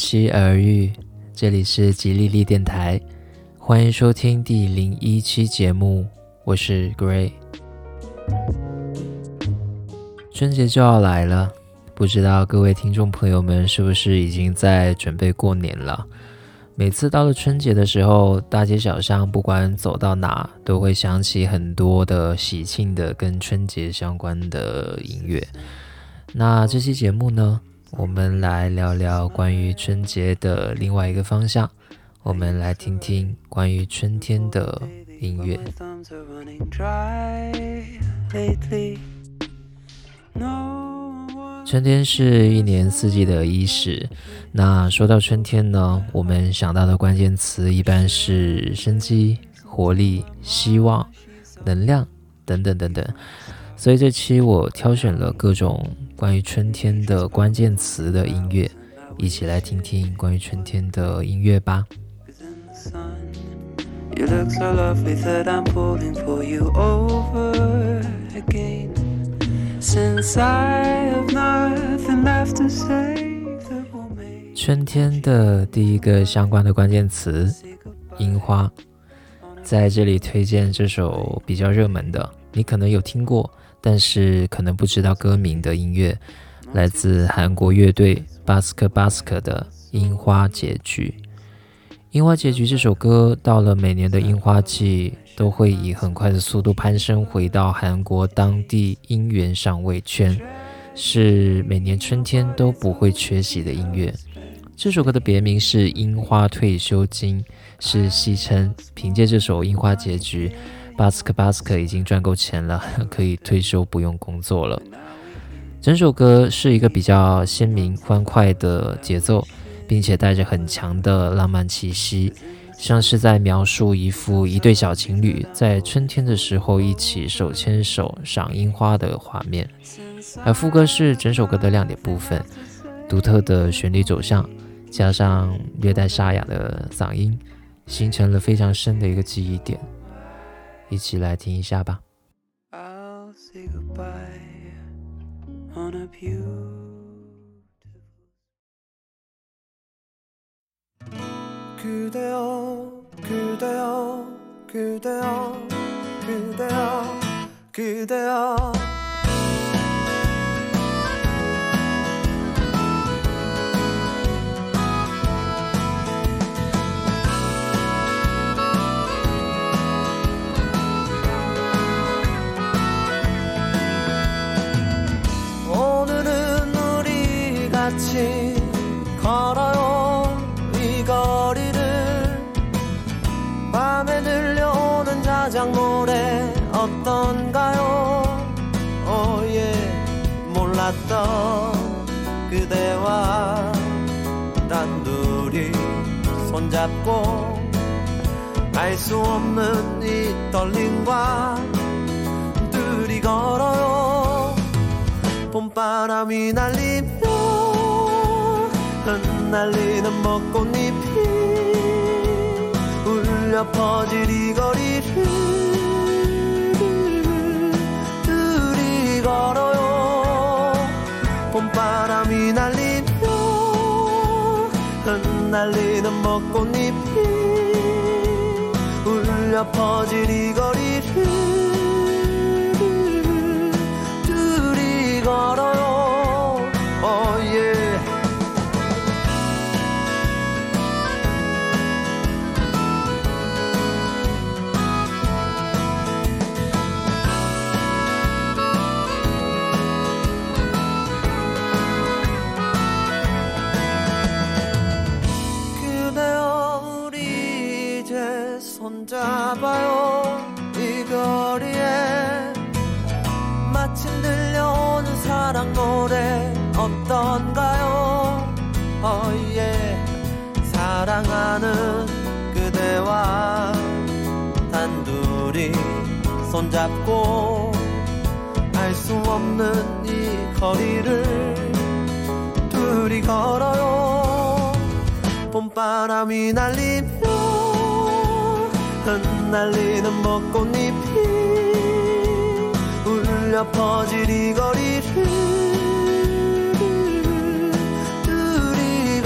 期而遇。这里是吉利利电台，欢迎收听第零一期节目，我是 Gray。春节就要来了，不知道各位听众朋友们是不是已经在准备过年了？每次到了春节的时候，大街小巷不管走到哪，都会响起很多的喜庆的跟春节相关的音乐。那这期节目呢？我们来聊聊关于春节的另外一个方向，我们来听听关于春天的音乐。春天是一年四季的伊始，那说到春天呢，我们想到的关键词一般是生机、活力、希望、能量等等等等。所以这期我挑选了各种关于春天的关键词的音乐，一起来听听关于春天的音乐吧。春天的第一个相关的关键词，樱花，在这里推荐这首比较热门的，你可能有听过。但是可能不知道歌名的音乐，来自韩国乐队 Bask Bask 的《樱花结局》。《樱花结局》这首歌到了每年的樱花季，都会以很快的速度攀升回到韩国当地音源上位圈，是每年春天都不会缺席的音乐。这首歌的别名是《樱花退休金》，是戏称凭借这首《樱花结局》。巴斯克巴斯克已经赚够钱了，可以退休不用工作了。整首歌是一个比较鲜明欢快的节奏，并且带着很强的浪漫气息，像是在描述一幅一对小情侣在春天的时候一起手牵手赏樱花的画面。而副歌是整首歌的亮点部分，独特的旋律走向，加上略带沙哑的嗓音，形成了非常深的一个记忆点。一起来听一下吧。그대와 수 없는 이 떨림과 둘이 걸어요. 봄바람이 날리며 흩날리는 벚꽃잎이 울려 퍼질 이 거리를 둘이 걸어요. 봄바람이 날리며 흩날리는 벚꽃잎이 울려 퍼질 이 거리를 둘이 걸어 어떤가요? 어예 사랑하는 그대와 단둘이 손잡고 알 수 없는 이 거리를 둘이 걸어요. 봄바람이 날리며 흩날리는 벚꽃잎이 울려 퍼질 이 거리를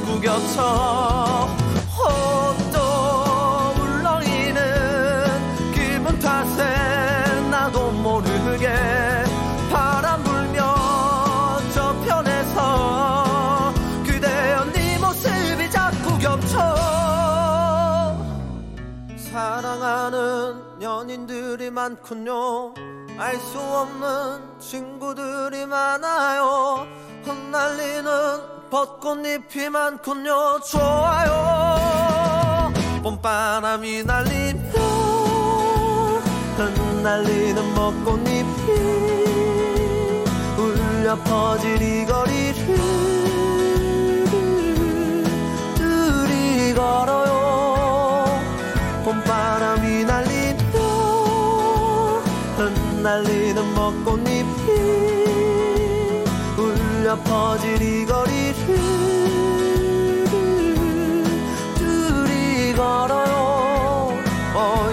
겹쳐 호또 울렁이는 기분 탓에 나도 모르게 바람 불며 저편에서 그대여 네 모습이 자꾸 겹쳐. 사랑하는 연인들이 많군요. 알 수 없는 친구들이 많아요. 흩날리는 벚꽃잎이 많군요 좋아요. 봄바람이 날리며 흩날리는 벚꽃잎이 울려 퍼질 이 거리를 둘이 걸어요. 봄바람이 날리며 흩날리는 벚꽃잎이 울려 퍼질 이 거리를 둘이 걸어요. oh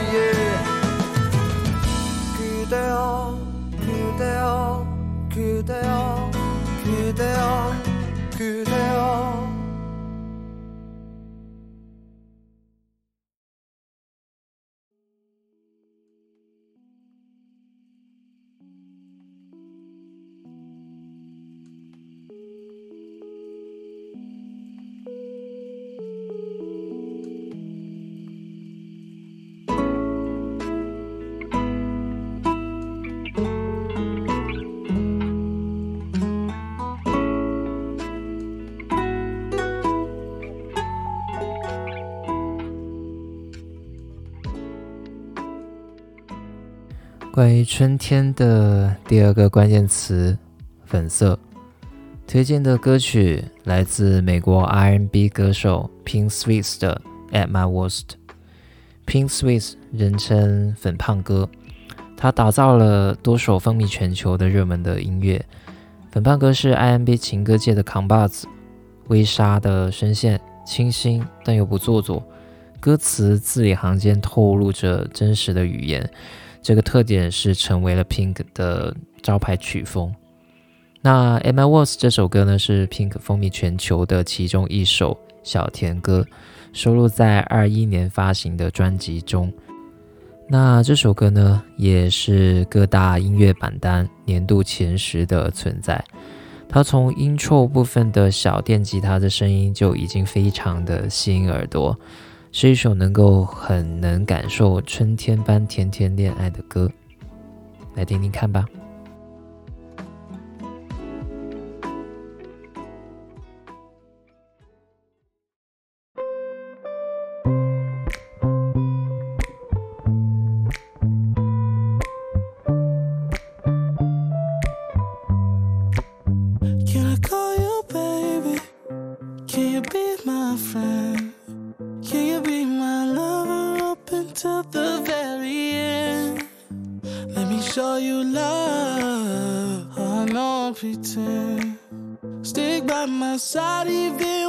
그대여 关于春天的第二个关键词“粉色”，推荐的歌曲来自美国 R&B 歌手 Pink Sweet 的《At My Worst》。Pink Sweet 人称“粉胖哥”，他打造了多首风靡全球的热门的音乐。粉胖哥是 R&B 情歌界的扛把子，微沙的声线清新但又不做作，歌词字里行间透露着真实的语言。这个特点是成为了 Pink 的招牌曲风。那《Am I Was》这首歌呢，是 Pink 风靡全球的其中一首小甜歌，收录在二一年发行的专辑中。那这首歌呢，也是各大音乐榜单年度前十的存在。它从 Intro 部分的小电吉他的声音就已经非常的吸引耳朵。是一首能够很能感受春天般甜甜恋爱的歌，来听听看吧。pretend. Stick by my side even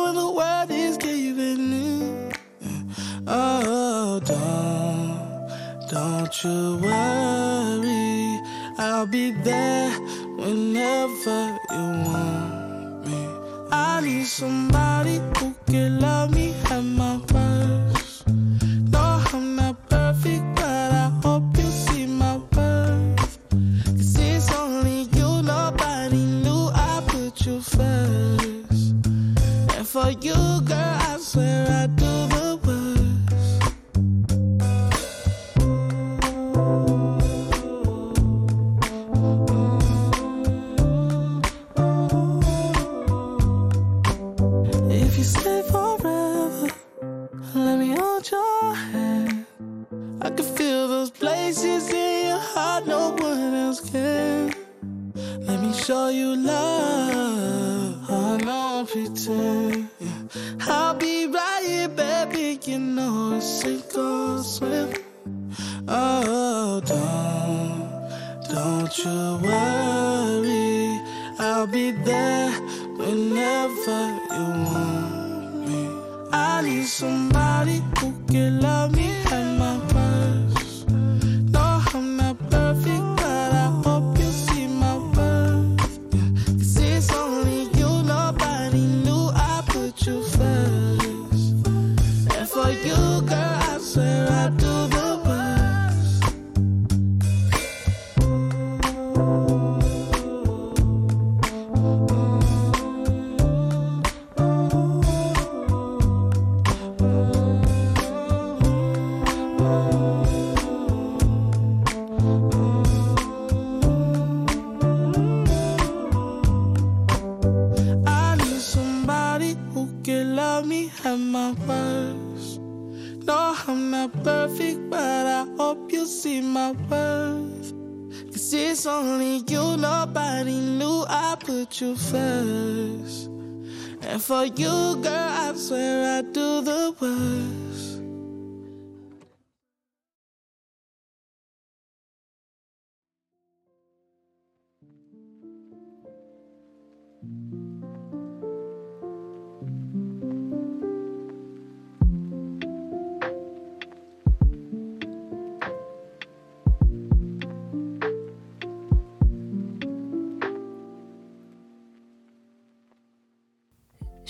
you got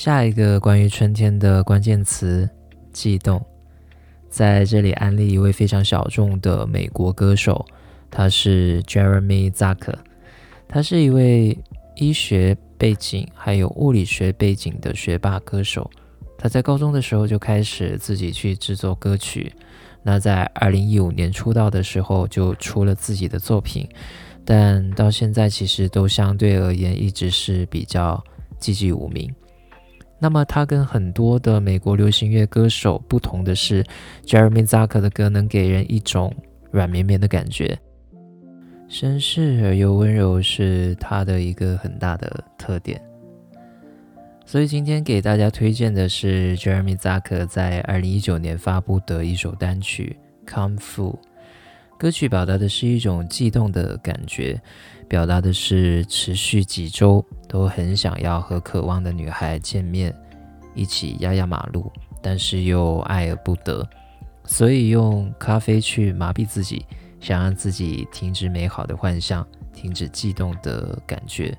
下一个关于春天的关键词“悸动”，在这里安利一位非常小众的美国歌手，他是 Jeremy Zucker，他是一位医学背景还有物理学背景的学霸歌手。他在高中的时候就开始自己去制作歌曲，那在二零一五年出道的时候就出了自己的作品，但到现在其实都相对而言一直是比较寂寂无名。那么他跟很多的美国流行乐歌手不同的是，Jeremy Zucker 的歌能给人一种软绵绵的感觉，绅士而又温柔是他的一个很大的特点。所以今天给大家推荐的是 Jeremy Zucker 在二零一九年发布的一首单曲《Come Full》。歌曲表达的是一种悸动的感觉，表达的是持续几周都很想要和渴望的女孩见面，一起压压马路，但是又爱而不得，所以用咖啡去麻痹自己，想让自己停止美好的幻想，停止悸动的感觉。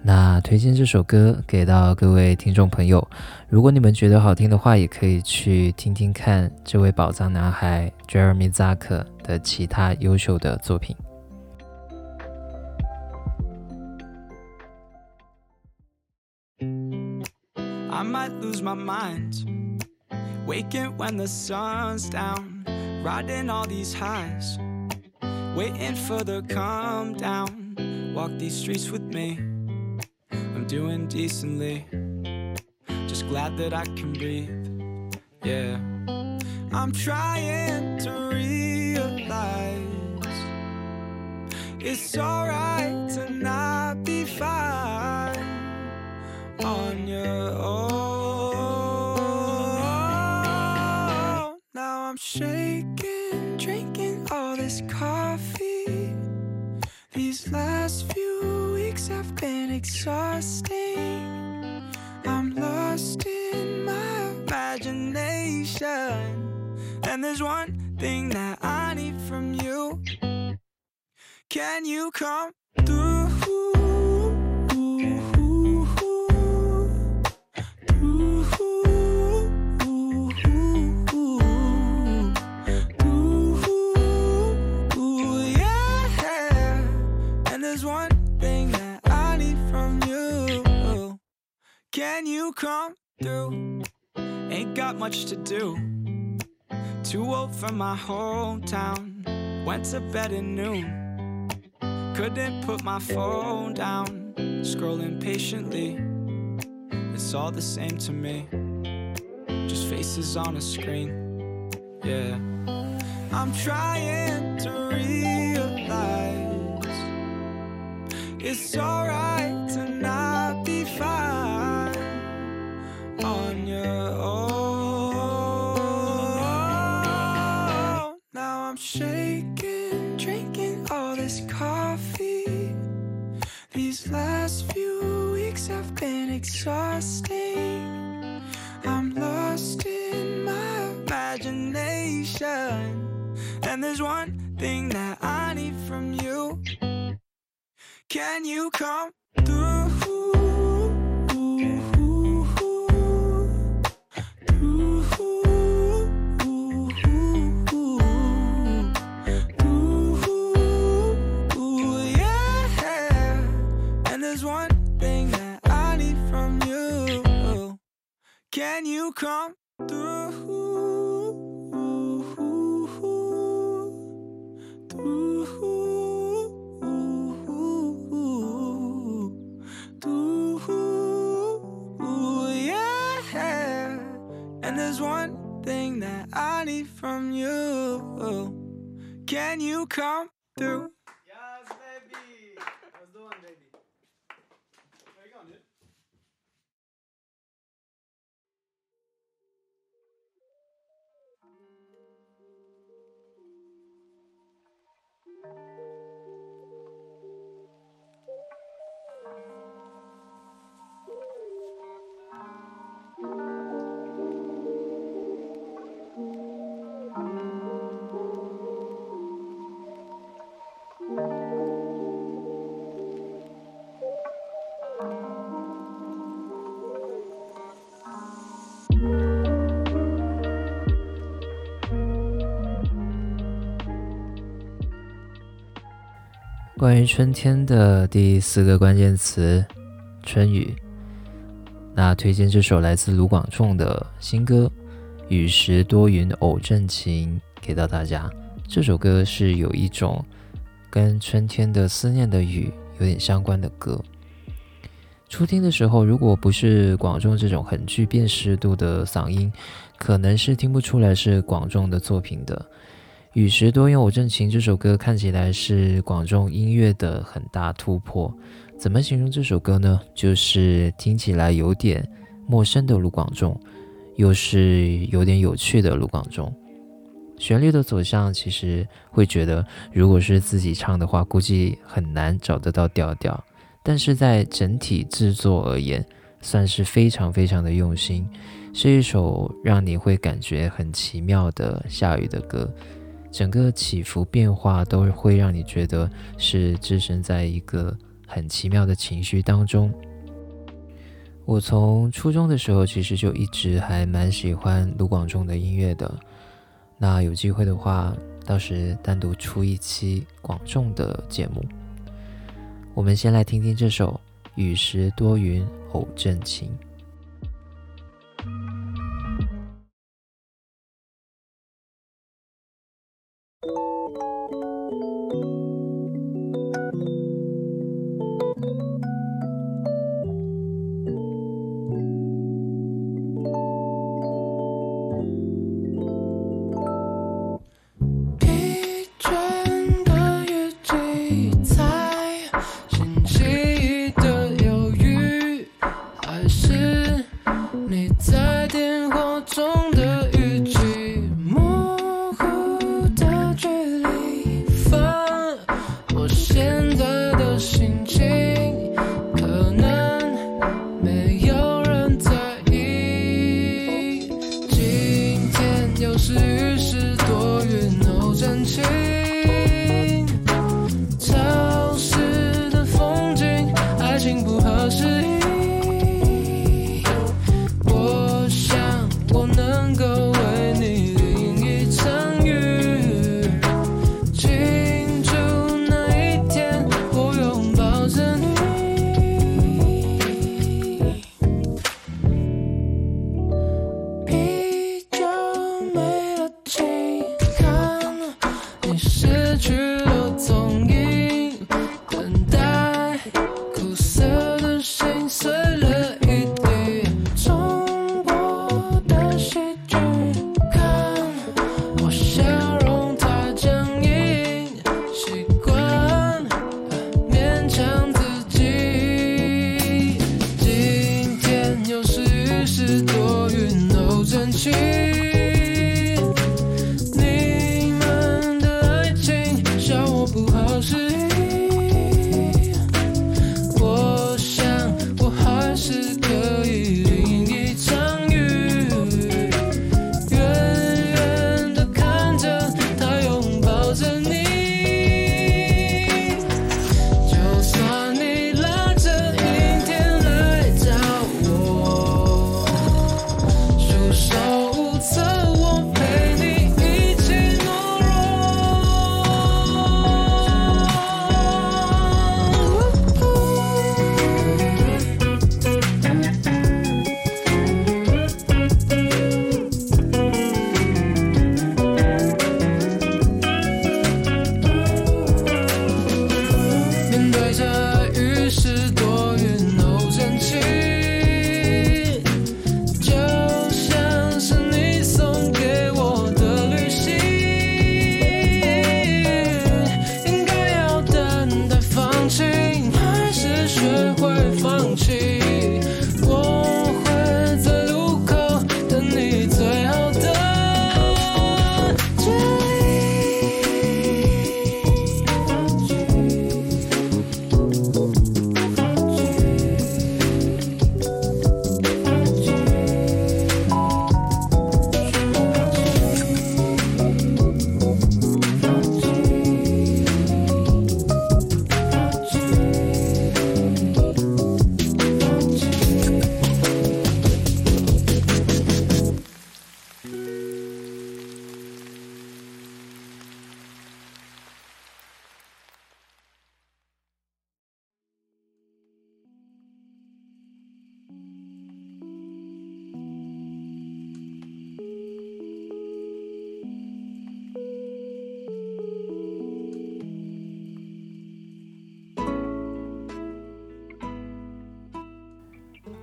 那推荐这首歌给到各位听众朋友，如果你们觉得好听的话，也可以去听听看这位宝藏男孩 Jeremy Zucker 的其他优秀的作品。 I might lose my mind. Waking when the sun's down, riding all these highs, waiting for the calm down. Walk these streets with me. I'm doing decently, just glad that I can breathe. Yeah, I'm trying to realize It's alright to not be fine on your own. Now I'm shaking, drinking all this coffee. These last few weeks have been exhausting. I'm lost in my imagination. And there's one thing that I need from you. Can you come through? Yeah. And there's one thing that I need from you. Can you come through? Ain't got much to do. Too old for my hometown. Went to bed at noon. Couldn't put my phone down. Scrolling patiently. It's all the same to me. Just faces on a screen. Yeah. I'm trying to realize it's alright exhausting. I'm lost in my imagination. And there's one thing that I need from you. Can you come through? Come 关于春天的第四个关键词“春雨”，那推荐这首来自卢广仲的新歌《雨时多云偶阵晴》给到大家。这首歌是有一种跟春天的思念的雨有点相关的歌。初听的时候，如果不是广仲这种很具辨识度的嗓音，可能是听不出来是广仲的作品的。《雨时多用偶阵晴》这首歌看起来是广众音乐的很大突破。怎么形容这首歌呢？就是听起来有点陌生的卢广仲，又是有点有趣的卢广仲。旋律的走向其实会觉得，如果是自己唱的话，估计很难找得到调调。但是在整体制作而言，算是非常非常的用心，是一首让你会感觉很奇妙的下雨的歌。整个起伏变化都会让你觉得是置身在一个很奇妙的情绪当中。我从初中的时候其实就一直还蛮喜欢卢广仲的音乐的。那有机会的话，到时单独出一期广仲的节目。我们先来听听这首《雨时多云偶阵晴》。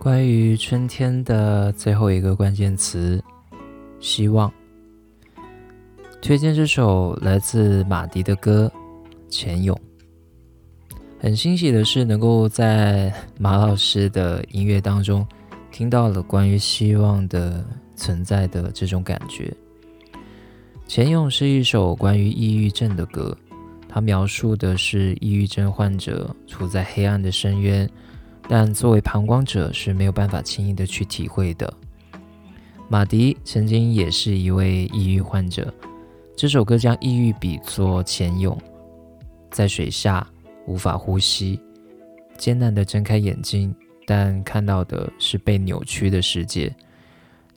关于春天的最后一个关键词——希望。推荐这首来自马迪的歌《潜泳》。很欣喜的是，能够在马老师的音乐当中听到了关于希望的存在的这种感觉。《潜泳》是一首关于抑郁症的歌，它描述的是抑郁症患者处在黑暗的深渊。但作为旁观者是没有办法轻易的去体会的。马迪曾经也是一位抑郁患者，这首歌将抑郁比作潜泳，在水下无法呼吸，艰难的睁开眼睛，但看到的是被扭曲的世界。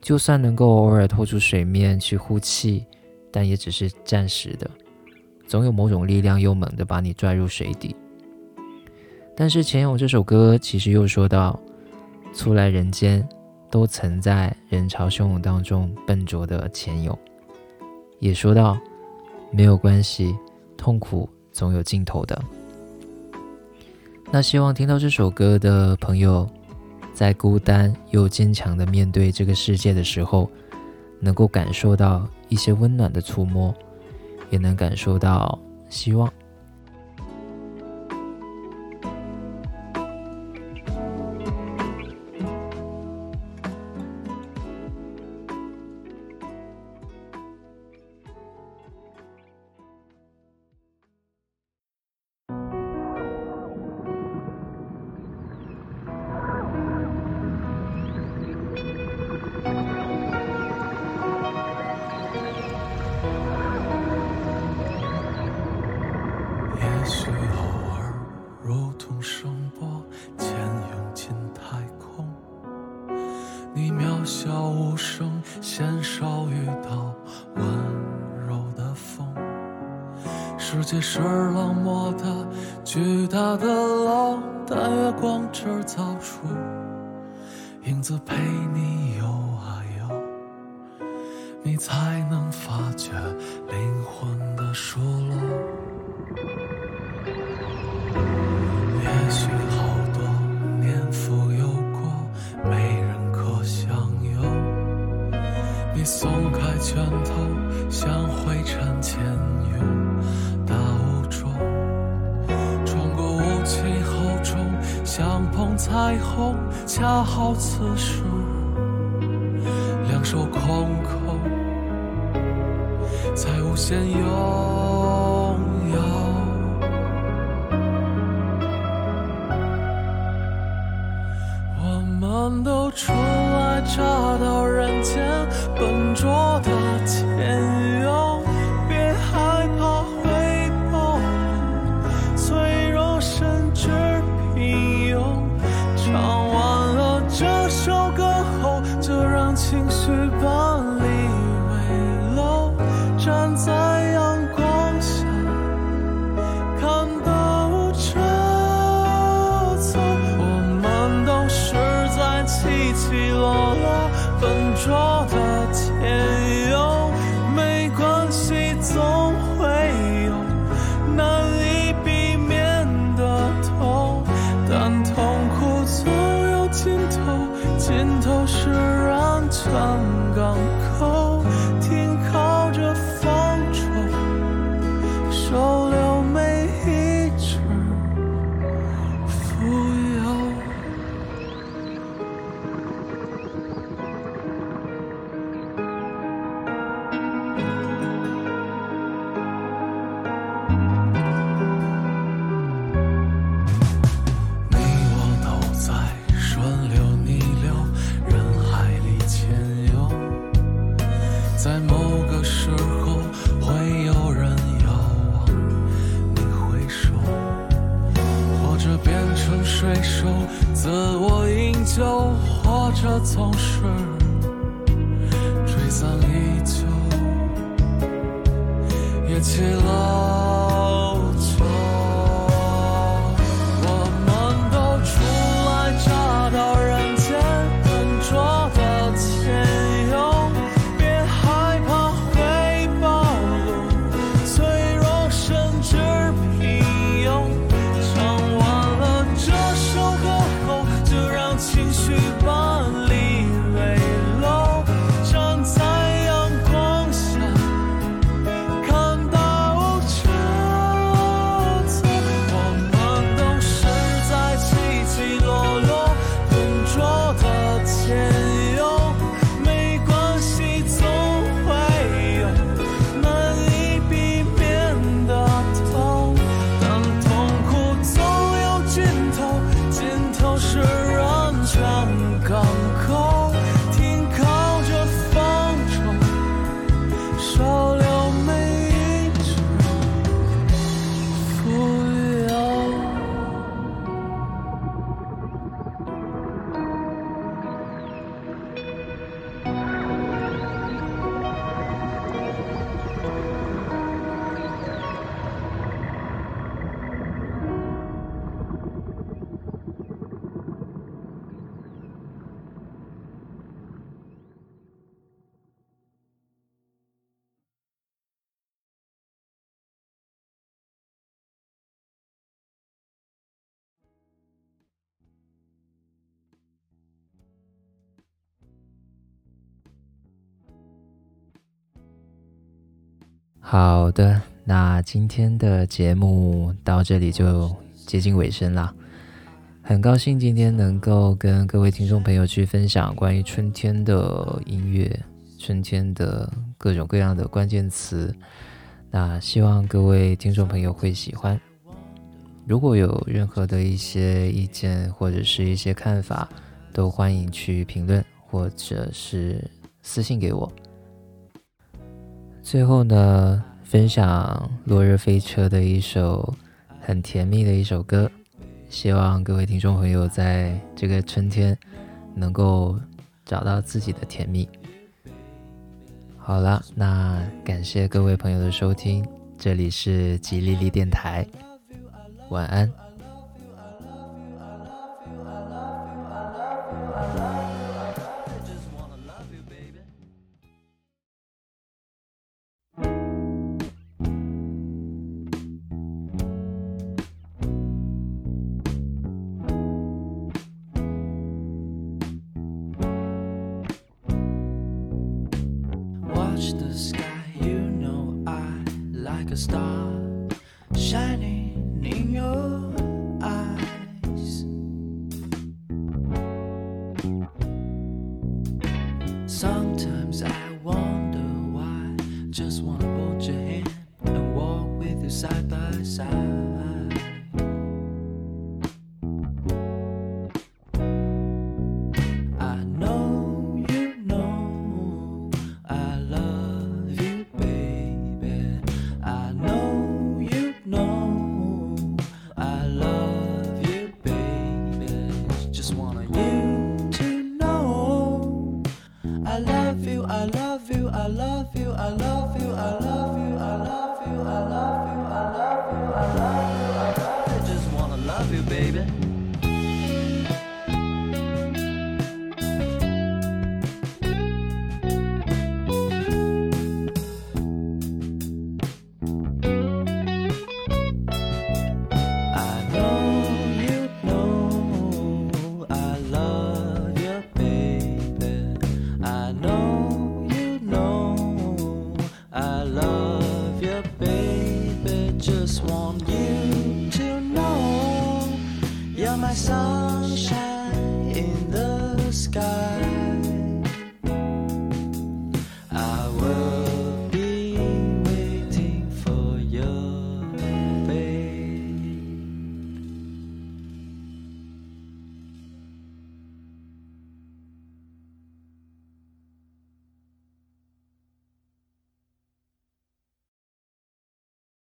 就算能够偶尔透出水面去呼气，但也只是暂时的，总有某种力量又猛地把你拽入水底。但是钱勇这首歌其实又说到，初来人间，都曾在人潮汹涌当中笨拙的钱勇，也说到，没有关系，痛苦总有尽头的。那希望听到这首歌的朋友，在孤单又坚强的面对这个世界的时候，能够感受到一些温暖的触摸，也能感受到希望。彩虹，恰好此时，两手空空，才无限拥有。起落落笨拙的随手自我营救，或者总是吹散，依旧也起了。好的，那今天的节目到这里就接近尾声啦。很高兴今天能够跟各位听众朋友去分享关于春天的音乐、春天的各种各样的关键词。那希望各位听众朋友会喜欢。如果有任何的一些意见或者是一些看法，都欢迎去评论或者是私信给我。最后呢，分享落日飞车的一首很甜蜜的一首歌，希望各位听众朋友在这个春天能够找到自己的甜蜜。好了，那感谢各位朋友的收听，这里是吉利利电台，晚安。Watch the sky, you know I like a star